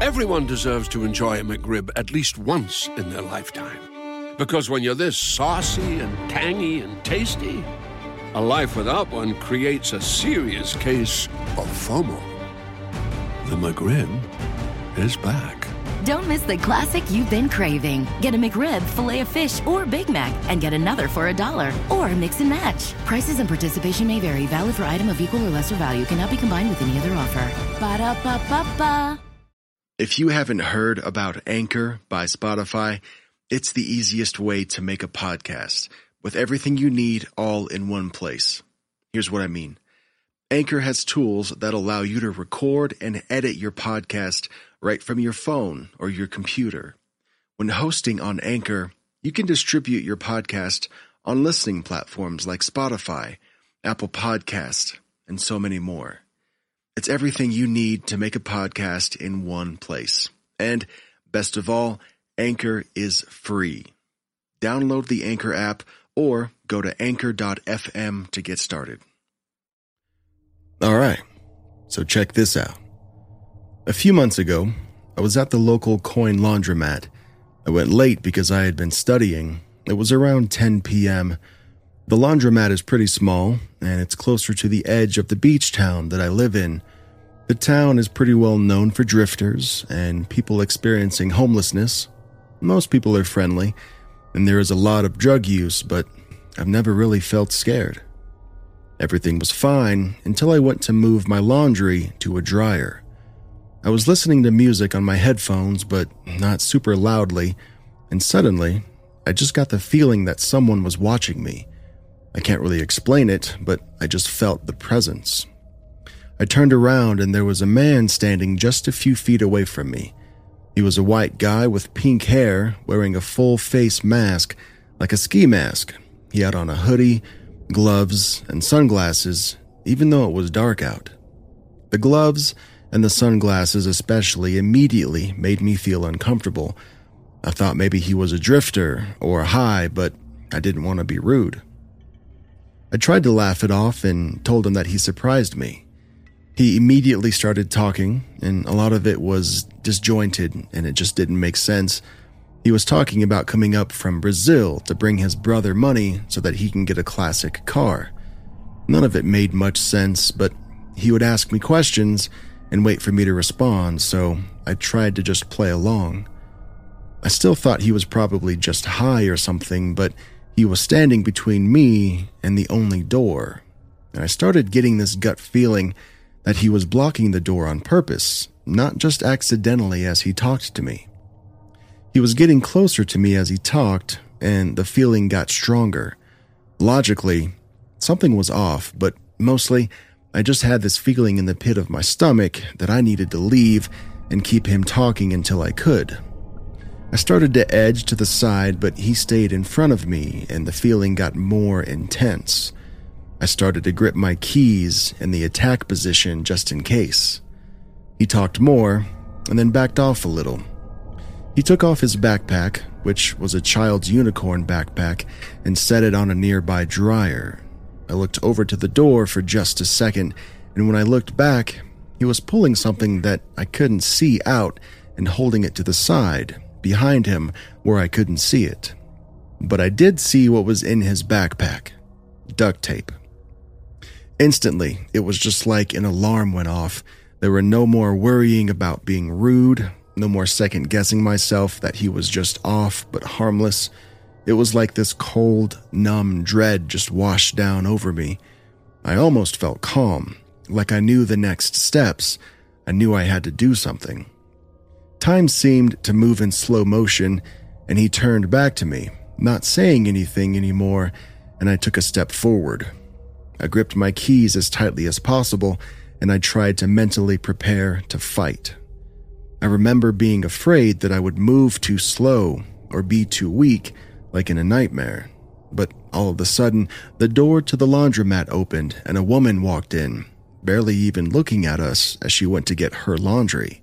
Everyone deserves to enjoy a McRib at least once in their lifetime. Because when you're this saucy and tangy and tasty, a life without one creates a serious case of FOMO. The McRib is back. Don't miss the classic you've been craving. Get a McRib, Filet-O-Fish, or Big Mac, and get another for a dollar. Or mix and match. Prices and participation may vary. Valid for item of equal or lesser value. Cannot be combined with any other offer. Ba da ba ba ba. If you haven't heard about Anchor by Spotify, it's the easiest way to make a podcast with everything you need all in one place. Here's what I mean. Anchor has tools that allow you to record and edit your podcast right from your phone or your computer. When hosting on Anchor, you can distribute your podcast on listening platforms like Spotify, Apple Podcast, and so many more. It's everything you need to make a podcast in one place. And best of all, Anchor is free. Download the Anchor app or go to anchor.fm to get started. All right, so check this out. A few months ago, I was at the local coin laundromat. I went late because I had been studying. It was around 10 p.m. The laundromat is pretty small, and it's closer to the edge of the beach town that I live in. The town is pretty well known for drifters and people experiencing homelessness. Most people are friendly, and there is a lot of drug use, but I've never really felt scared. Everything was fine until I went to move my laundry to a dryer. I was listening to music on my headphones, but not super loudly, and suddenly, I just got the feeling that someone was watching me. I can't really explain it, but I just felt the presence. I turned around and there was a man standing just a few feet away from me. He was a white guy with pink hair, wearing a full face mask, like a ski mask. He had on a hoodie, gloves, and sunglasses, even though it was dark out. The gloves and the sunglasses, especially, immediately made me feel uncomfortable. I thought maybe he was a drifter or high, but I didn't want to be rude. I tried to laugh it off and told him that he surprised me. He immediately started talking, and a lot of it was disjointed and it just didn't make sense. He was talking about coming up from Brazil to bring his brother money so that he can get a classic car. None of it made much sense, but he would ask me questions and wait for me to respond, so I tried to just play along. I still thought he was probably just high or something, but he was standing between me and the only door. And I started getting this gut feeling that he was blocking the door on purpose, not just accidentally as he talked to me. He was getting closer to me as he talked, and the feeling got stronger. Logically, something was off, but mostly, I just had this feeling in the pit of my stomach that I needed to leave and keep him talking until I could. I started to edge to the side, but he stayed in front of me, and the feeling got more intense. I started to grip my keys in the attack position just in case. He talked more, and then backed off a little. He took off his backpack, which was a child's unicorn backpack, and set it on a nearby dryer. I looked over to the door for just a second, and when I looked back, he was pulling something that I couldn't see out and holding it to the side, behind him, where I couldn't see it. But I did see what was in his backpack duct tape. Instantly, it was just like an alarm went off. There were no more worrying about being rude, no more second guessing myself that he was just off but harmless. It was like this cold, numb dread just washed down over me. I almost felt calm, like I knew the next steps. I knew I had to do something. Time seemed to move in slow motion, and he turned back to me, not saying anything anymore, and I took a step forward. I gripped my keys as tightly as possible, and I tried to mentally prepare to fight. I remember being afraid that I would move too slow or be too weak, like in a nightmare. But all of a sudden, the door to the laundromat opened and a woman walked in, barely even looking at us as she went to get her laundry.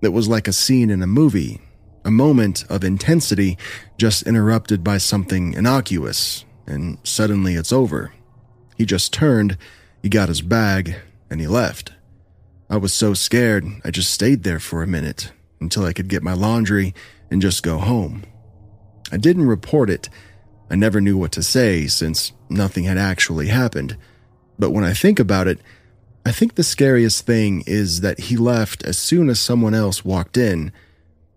It was like a scene in a movie, a moment of intensity just interrupted by something innocuous, and suddenly it's over. He just turned, he got his bag, and he left. I was so scared, I just stayed there for a minute until I could get my laundry and just go home. I didn't report it. I never knew what to say since nothing had actually happened. But when I think about it, I think the scariest thing is that he left as soon as someone else walked in.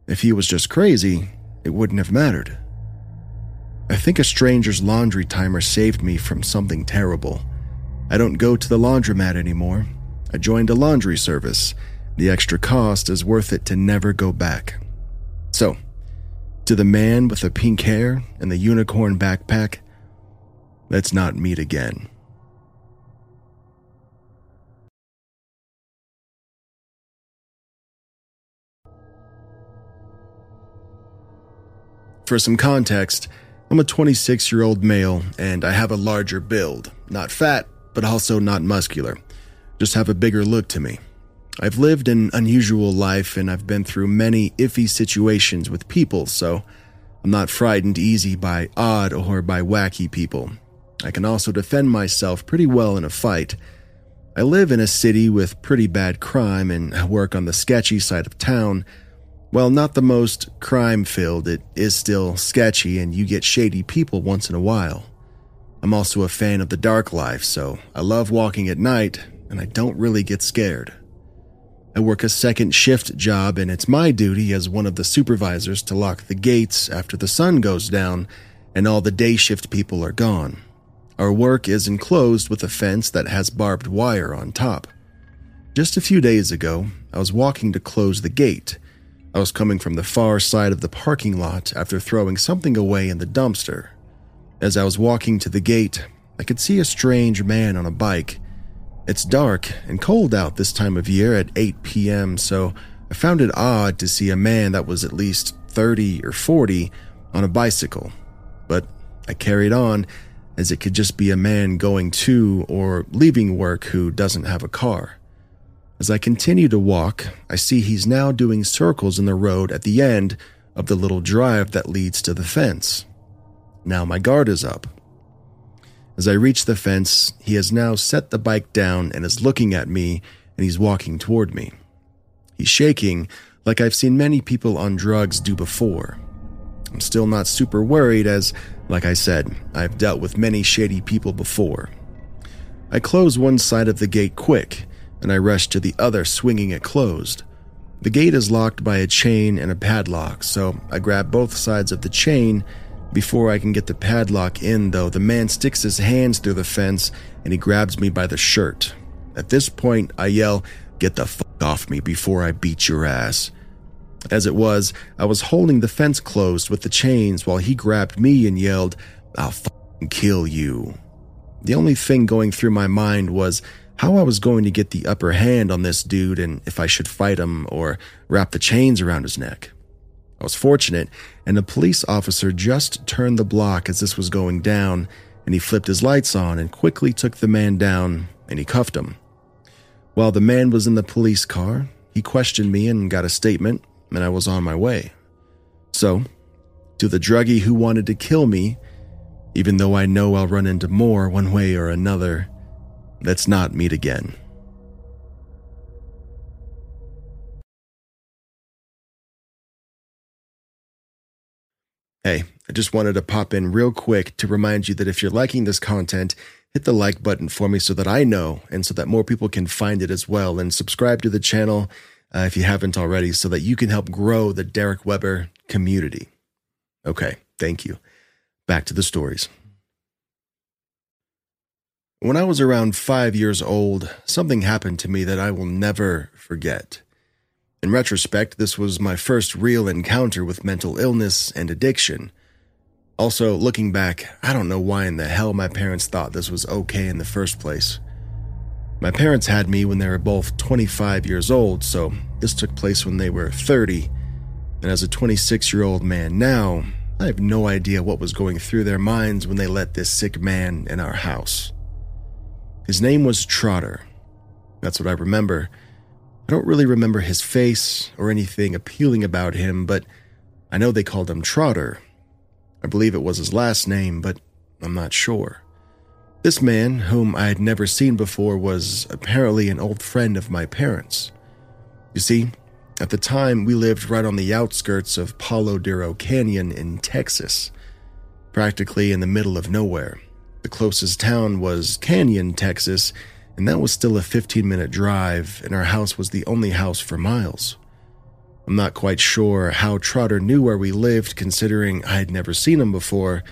If he was just crazy, it wouldn't have mattered. I think a stranger's laundry timer saved me from something terrible. I don't go to the laundromat anymore. I joined a laundry service. The extra cost is worth it to never go back. So, to the man with the pink hair and the unicorn backpack, let's not meet again. For some context, I'm a 26 year old male and I have a larger build. Not fat, but also not muscular. Just have a bigger look to me. I've lived an unusual life and I've been through many iffy situations with people, so I'm not frightened easy by odd or by wacky people. I can also defend myself pretty well in a fight. I live in a city with pretty bad crime and I work on the sketchy side of town. While not the most crime filled, it is still sketchy and you get shady people once in a while. I'm also a fan of the dark life, so I love walking at night and I don't really get scared. I work a second shift job, and it's my duty as one of the supervisors to lock the gates after the sun goes down and all the day shift people are gone. Our work is enclosed with a fence that has barbed wire on top. Just a few days ago, I was walking to close the gate. I was coming from the far side of the parking lot after throwing something away in the dumpster. As I was walking to the gate, I could see a strange man on a bike it's dark and cold out this time of year at 8 p.m., so I found it odd to see a man that was at least 30 or 40 on a bicycle. But I carried on, as it could just be a man going to or leaving work who doesn't have a car. As I continue to walk, I see he's now doing circles in the road at the end of the little drive that leads to the fence. Now my guard is up, as I reach the fence, he has now set the bike down and is looking at me, and he's walking toward me. He's shaking, like I've seen many people on drugs do before. I'm still not super worried, as, like I said, I've dealt with many shady people before. I close one side of the gate quick, and I rush to the other, swinging it closed. The gate is locked by a chain and a padlock, so I grab both sides of the chain before I can get the padlock in, though, the man sticks his hands through the fence and he grabs me by the shirt. At this point, I yell, Get the fuck off me before I beat your ass. As it was, I was holding the fence closed with the chains while he grabbed me and yelled, I'll fucking kill you. The only thing going through my mind was how I was going to get the upper hand on this dude and if I should fight him or wrap the chains around his neck. I was fortunate, and a police officer just turned the block as this was going down, and he flipped his lights on and quickly took the man down and he cuffed him. While the man was in the police car, he questioned me and got a statement, and I was on my way. So, to the druggie who wanted to kill me, even though I know I'll run into more one way or another, let's not meet again. Hey, I just wanted to pop in real quick to remind you that if you're liking this content, hit the like button for me so that I know and so that more people can find it as well. And subscribe to the channel uh, if you haven't already so that you can help grow the Darek Weber community. Okay, thank you. Back to the stories. When I was around five years old, something happened to me that I will never forget. In retrospect, this was my first real encounter with mental illness and addiction. Also, looking back, I don't know why in the hell my parents thought this was okay in the first place. My parents had me when they were both 25 years old, so this took place when they were 30. And as a 26 year old man now, I have no idea what was going through their minds when they let this sick man in our house. His name was Trotter. That's what I remember, I don't really remember his face or anything appealing about him, but I know they called him Trotter. I believe it was his last name, but I'm not sure. This man, whom I had never seen before, was apparently an old friend of my parents. You see, at the time, we lived right on the outskirts of Palo Duro Canyon in Texas, practically in the middle of nowhere. The closest town was Canyon, Texas, and that was still a 15 minute drive, and our house was the only house for miles. I'm not quite sure how Trotter knew where we lived, considering I had never seen him before,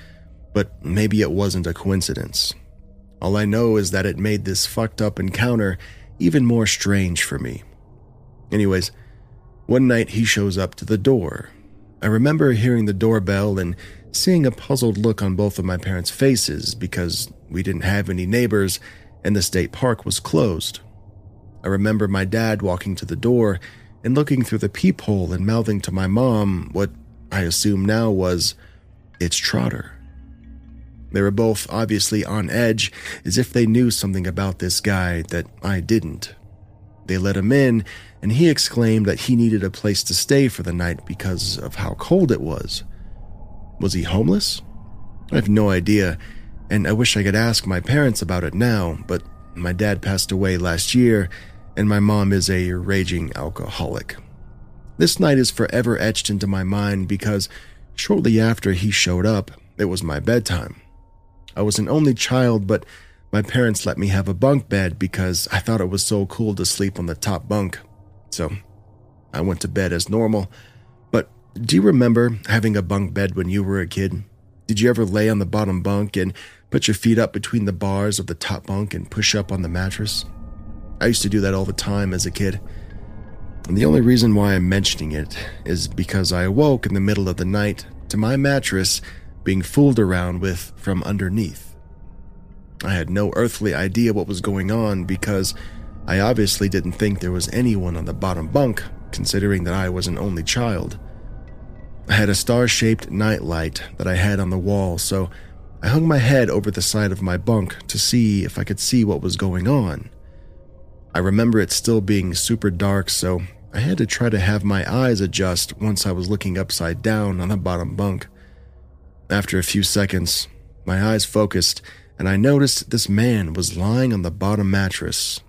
but maybe it wasn't a coincidence. All I know is that it made this fucked up encounter even more strange for me. Anyways, one night he shows up to the door. I remember hearing the doorbell and seeing a puzzled look on both of my parents' faces because we didn't have any neighbors and the state park was closed. I remember my dad walking to the door and looking through the peephole and mouthing to my mom what I assume now was, It's Trotter. They were both obviously on edge, as if they knew something about this guy that I didn't. They let him in, and he exclaimed that he needed a place to stay for the night because of how cold it was. Was he homeless? I have no idea, and I wish I could ask my parents about it now, but my dad passed away last year, and my mom is a raging alcoholic. This night is forever etched into my mind because shortly after he showed up, it was my bedtime. I was an only child, but my parents let me have a bunk bed because I thought it was so cool to sleep on the top bunk. So I went to bed as normal. Do you remember having a bunk bed when you were a kid? Did you ever lay on the bottom bunk and put your feet up between the bars of the top bunk and push up on the mattress? I used to do that all the time as a kid. And the only reason why I'm mentioning it is because I awoke in the middle of the night to my mattress being fooled around with from underneath. I had no earthly idea what was going on because I obviously didn't think there was anyone on the bottom bunk, considering that I was an only child. I had a star shaped nightlight that I had on the wall, so I hung my head over the side of my bunk to see if I could see what was going on. I remember it still being super dark, so I had to try to have my eyes adjust once I was looking upside down on the bottom bunk. After a few seconds, my eyes focused and I noticed this man was lying on the bottom mattress,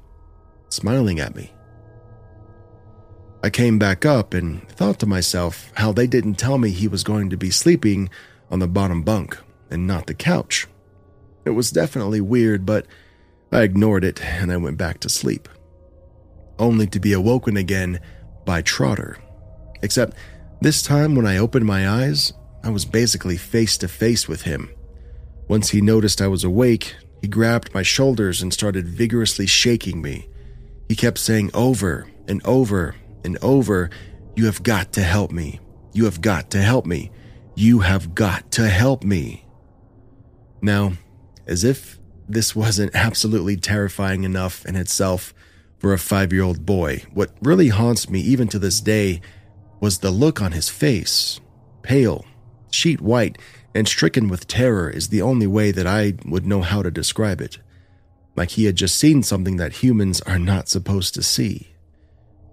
smiling at me. I came back up and thought to myself how they didn't tell me he was going to be sleeping on the bottom bunk and not the couch. It was definitely weird, but I ignored it and I went back to sleep. Only to be awoken again by Trotter. Except this time when I opened my eyes, I was basically face to face with him. Once he noticed I was awake, he grabbed my shoulders and started vigorously shaking me. He kept saying over and over and over, You have got to help me. You have got to help me. You have got to help me. Now, as if this wasn't absolutely terrifying enough in itself for a five year old boy, what really haunts me even to this day was the look on his face pale, sheet white, and stricken with terror is the only way that I would know how to describe it. Like he had just seen something that humans are not supposed to see.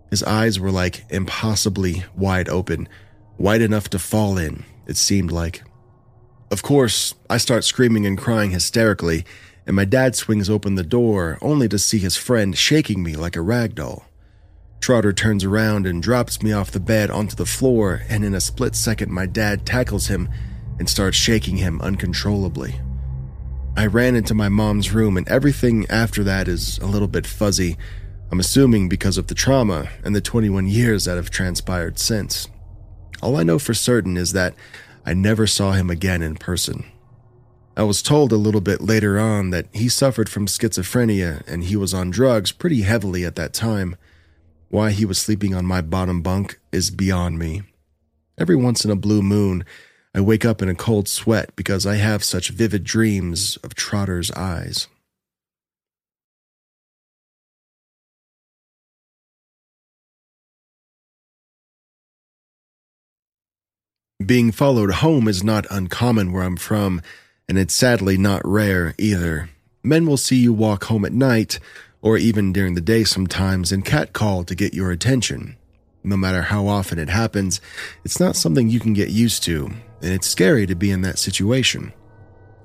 His eyes were like impossibly wide open, wide enough to fall in, it seemed like. Of course, I start screaming and crying hysterically, and my dad swings open the door only to see his friend shaking me like a rag doll. Trotter turns around and drops me off the bed onto the floor, and in a split second, my dad tackles him and starts shaking him uncontrollably. I ran into my mom's room, and everything after that is a little bit fuzzy. I'm assuming because of the trauma and the 21 years that have transpired since. All I know for certain is that I never saw him again in person. I was told a little bit later on that he suffered from schizophrenia and he was on drugs pretty heavily at that time. Why he was sleeping on my bottom bunk is beyond me. Every once in a blue moon, I wake up in a cold sweat because I have such vivid dreams of Trotter's eyes. Being followed home is not uncommon where I'm from, and it's sadly not rare either. Men will see you walk home at night, or even during the day sometimes, and catcall to get your attention. No matter how often it happens, it's not something you can get used to, and it's scary to be in that situation.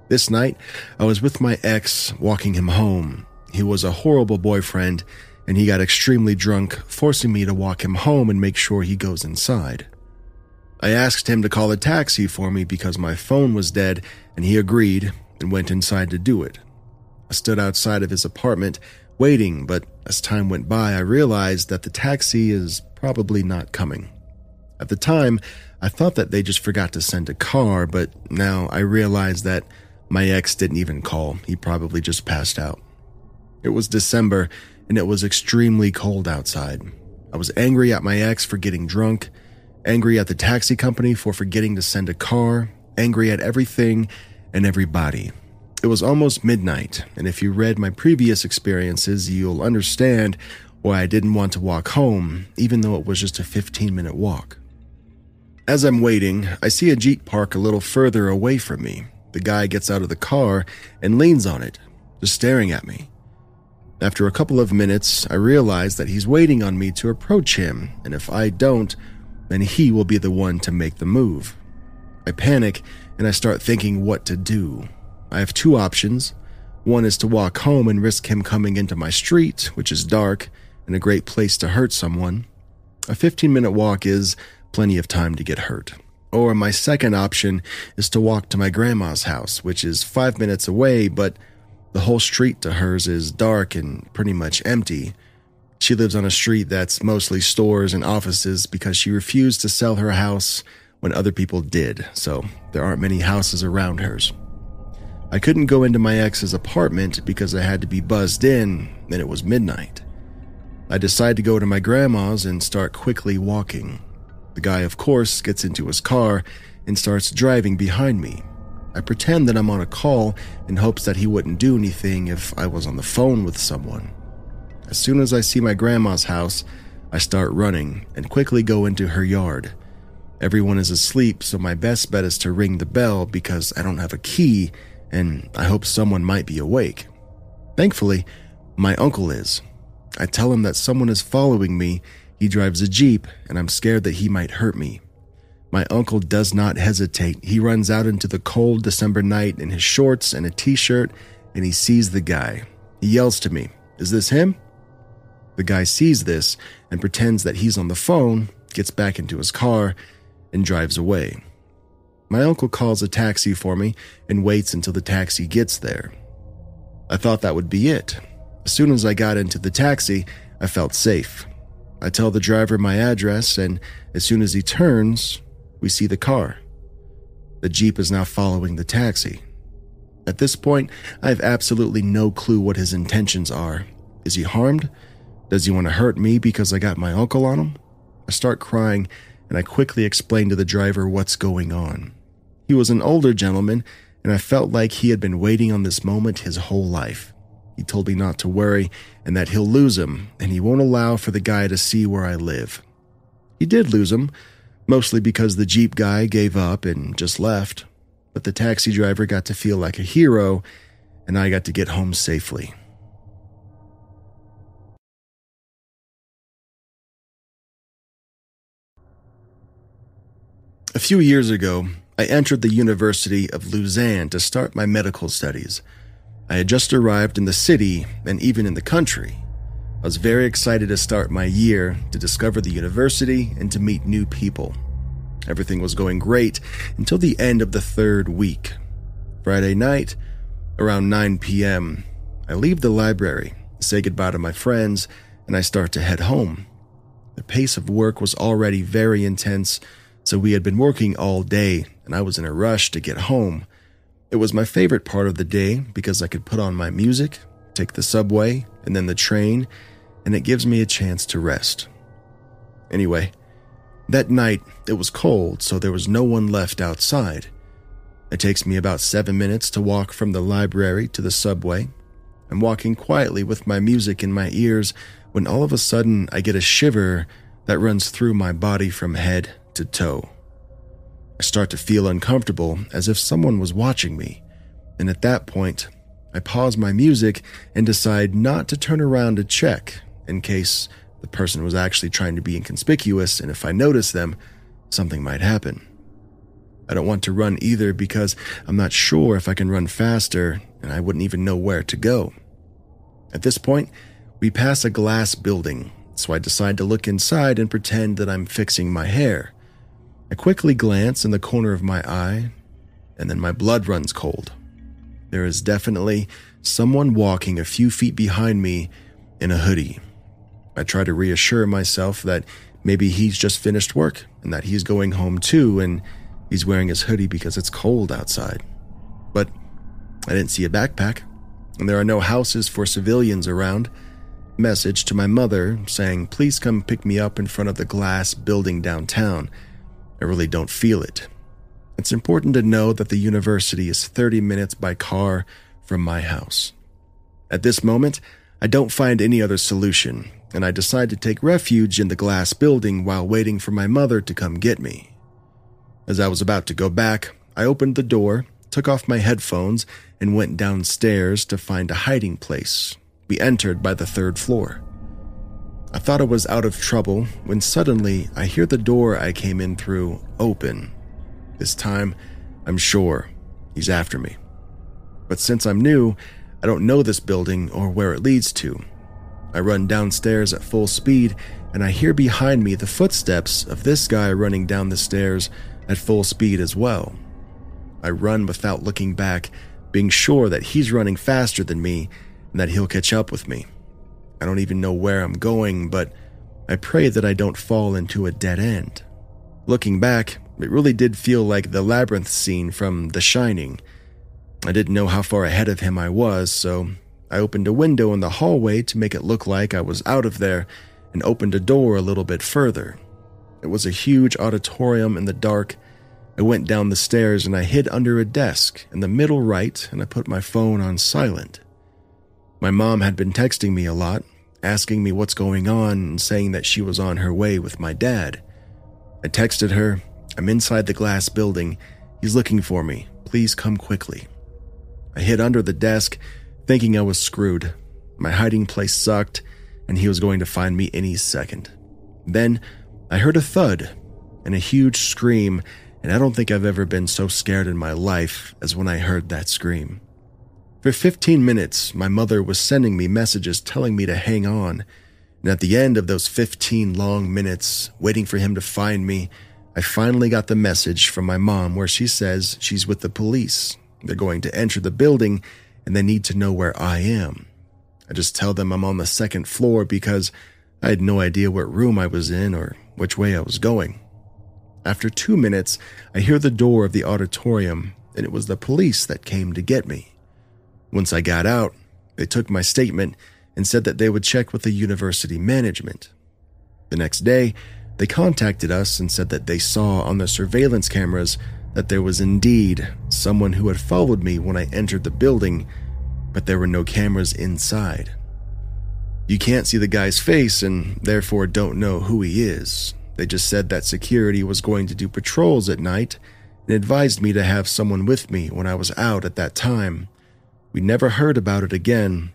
This night, I was with my ex walking him home. He was a horrible boyfriend, and he got extremely drunk, forcing me to walk him home and make sure he goes inside. I asked him to call a taxi for me because my phone was dead, and he agreed and went inside to do it. I stood outside of his apartment waiting, but as time went by, I realized that the taxi is probably not coming. At the time, I thought that they just forgot to send a car, but now I realize that my ex didn't even call. He probably just passed out. It was December, and it was extremely cold outside. I was angry at my ex for getting drunk, angry at the taxi company for forgetting to send a car, angry at everything and everybody. It was almost midnight, and if you read my previous experiences, you'll understand why I didn't want to walk home, even though it was just a 15 minute walk. As I'm waiting, I see a Jeep park a little further away from me. The guy gets out of the car and leans on it, just staring at me. After a couple of minutes, I realize that he's waiting on me to approach him, and if I don't, then he will be the one to make the move. I panic and I start thinking what to do. I have two options. One is to walk home and risk him coming into my street, which is dark and a great place to hurt someone. A 15 minute walk is plenty of time to get hurt. Or my second option is to walk to my grandma's house, which is five minutes away, but the whole street to hers is dark and pretty much empty. She lives on a street that's mostly stores and offices because she refused to sell her house when other people did, so there aren't many houses around hers. I couldn't go into my ex's apartment because I had to be buzzed in, and it was midnight. I decide to go to my grandma's and start quickly walking. The guy, of course, gets into his car and starts driving behind me. I pretend that I'm on a call in hopes that he wouldn't do anything if I was on the phone with someone. As soon as I see my grandma's house, I start running and quickly go into her yard. Everyone is asleep, so my best bet is to ring the bell because I don't have a key and I hope someone might be awake. Thankfully, my uncle is. I tell him that someone is following me he drives a Jeep, and I'm scared that he might hurt me. My uncle does not hesitate. He runs out into the cold December night in his shorts and a t shirt, and he sees the guy. He yells to me, Is this him? The guy sees this and pretends that he's on the phone, gets back into his car, and drives away. My uncle calls a taxi for me and waits until the taxi gets there. I thought that would be it. As soon as I got into the taxi, I felt safe. I tell the driver my address, and as soon as he turns, we see the car. The Jeep is now following the taxi. At this point, I have absolutely no clue what his intentions are. Is he harmed? Does he want to hurt me because I got my uncle on him? I start crying, and I quickly explain to the driver what's going on. He was an older gentleman, and I felt like he had been waiting on this moment his whole life. He told me not to worry and that he'll lose him, and he won't allow for the guy to see where I live. He did lose him, mostly because the Jeep guy gave up and just left, but the taxi driver got to feel like a hero, and I got to get home safely. A few years ago, I entered the University of Lausanne to start my medical studies. I had just arrived in the city and even in the country. I was very excited to start my year, to discover the university, and to meet new people. Everything was going great until the end of the third week. Friday night, around 9 p.m., I leave the library, say goodbye to my friends, and I start to head home. The pace of work was already very intense, so we had been working all day, and I was in a rush to get home. It was my favorite part of the day because I could put on my music, take the subway, and then the train, and it gives me a chance to rest. Anyway, that night it was cold, so there was no one left outside. It takes me about seven minutes to walk from the library to the subway. I'm walking quietly with my music in my ears when all of a sudden I get a shiver that runs through my body from head to toe. I start to feel uncomfortable as if someone was watching me, and at that point, I pause my music and decide not to turn around to check in case the person was actually trying to be inconspicuous, and if I notice them, something might happen. I don't want to run either because I'm not sure if I can run faster and I wouldn't even know where to go. At this point, we pass a glass building, so I decide to look inside and pretend that I'm fixing my hair. I quickly glance in the corner of my eye, and then my blood runs cold. There is definitely someone walking a few feet behind me in a hoodie. I try to reassure myself that maybe he's just finished work and that he's going home too, and he's wearing his hoodie because it's cold outside. But I didn't see a backpack, and there are no houses for civilians around. Message to my mother saying, please come pick me up in front of the glass building downtown. I really don't feel it. It's important to know that the university is 30 minutes by car from my house. At this moment, I don't find any other solution, and I decide to take refuge in the glass building while waiting for my mother to come get me. As I was about to go back, I opened the door, took off my headphones, and went downstairs to find a hiding place. We entered by the third floor. I thought I was out of trouble when suddenly I hear the door I came in through open. This time, I'm sure he's after me. But since I'm new, I don't know this building or where it leads to. I run downstairs at full speed and I hear behind me the footsteps of this guy running down the stairs at full speed as well. I run without looking back being sure that he's running faster than me and that he'll catch up with me. I don't even know where I'm going, but I pray that I don't fall into a dead end. Looking back, it really did feel like the labyrinth scene from The Shining. I didn't know how far ahead of him I was, so I opened a window in the hallway to make it look like I was out of there and opened a door a little bit further. It was a huge auditorium in the dark I went down the stairs and I hid under a desk in the middle right and I put my phone on silent. My mom had been texting me a lot, asking me what's going on and saying that she was on her way with my dad. I texted her, I'm inside the glass building. He's looking for me. Please come quickly. I hid under the desk, thinking I was screwed. My hiding place sucked, and he was going to find me any second. Then I heard a thud and a huge scream and I don't think I've ever been so scared in my life as when I heard that scream. For 15 minutes, my mother was sending me messages telling me to hang on, and at the end of those 15 long minutes, waiting for him to find me, I finally got the message from my mom where she says she's with the police. They're going to enter the building and they need to know where I am. I just tell them I'm on the second floor because I had no idea what room I was in or which way I was going. After two minutes, I hear the door of the auditorium, and it was the police that came to get me. Once I got out, they took my statement and said that they would check with the university management. The next day, they contacted us and said that they saw on the surveillance cameras that there was indeed someone who had followed me when I entered the building, but there were no cameras inside. You can't see the guy's face and therefore don't know who he is, they just said that security was going to do patrols at night and advised me to have someone with me when I was out at that time. We never heard about it again,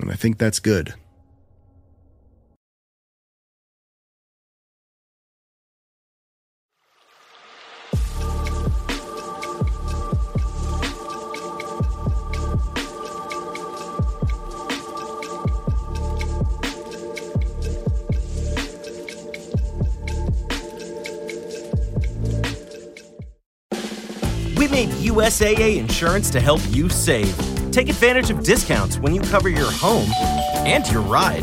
and I think that's good. We made USAA insurance to help you save. Take advantage of discounts when you cover your home and your ride.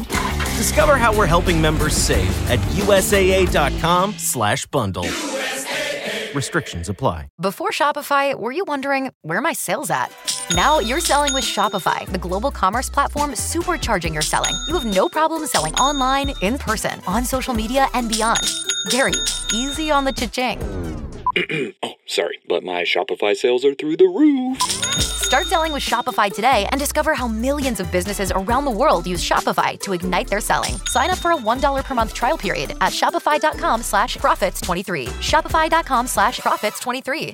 Discover how we're helping members save at usaa.com/bundle. USAA. Restrictions apply. Before Shopify, were you wondering where my sales at? Now you're selling with Shopify, the global commerce platform supercharging your selling. You have no problem selling online, in person, on social media, and beyond. Gary, easy on the cha-ching. oh, sorry, but my Shopify sales are through the roof. Start selling with Shopify today and discover how millions of businesses around the world use Shopify to ignite their selling. Sign up for a $1 per month trial period at shopify.com slash profits 23. Shopify.com slash profits 23.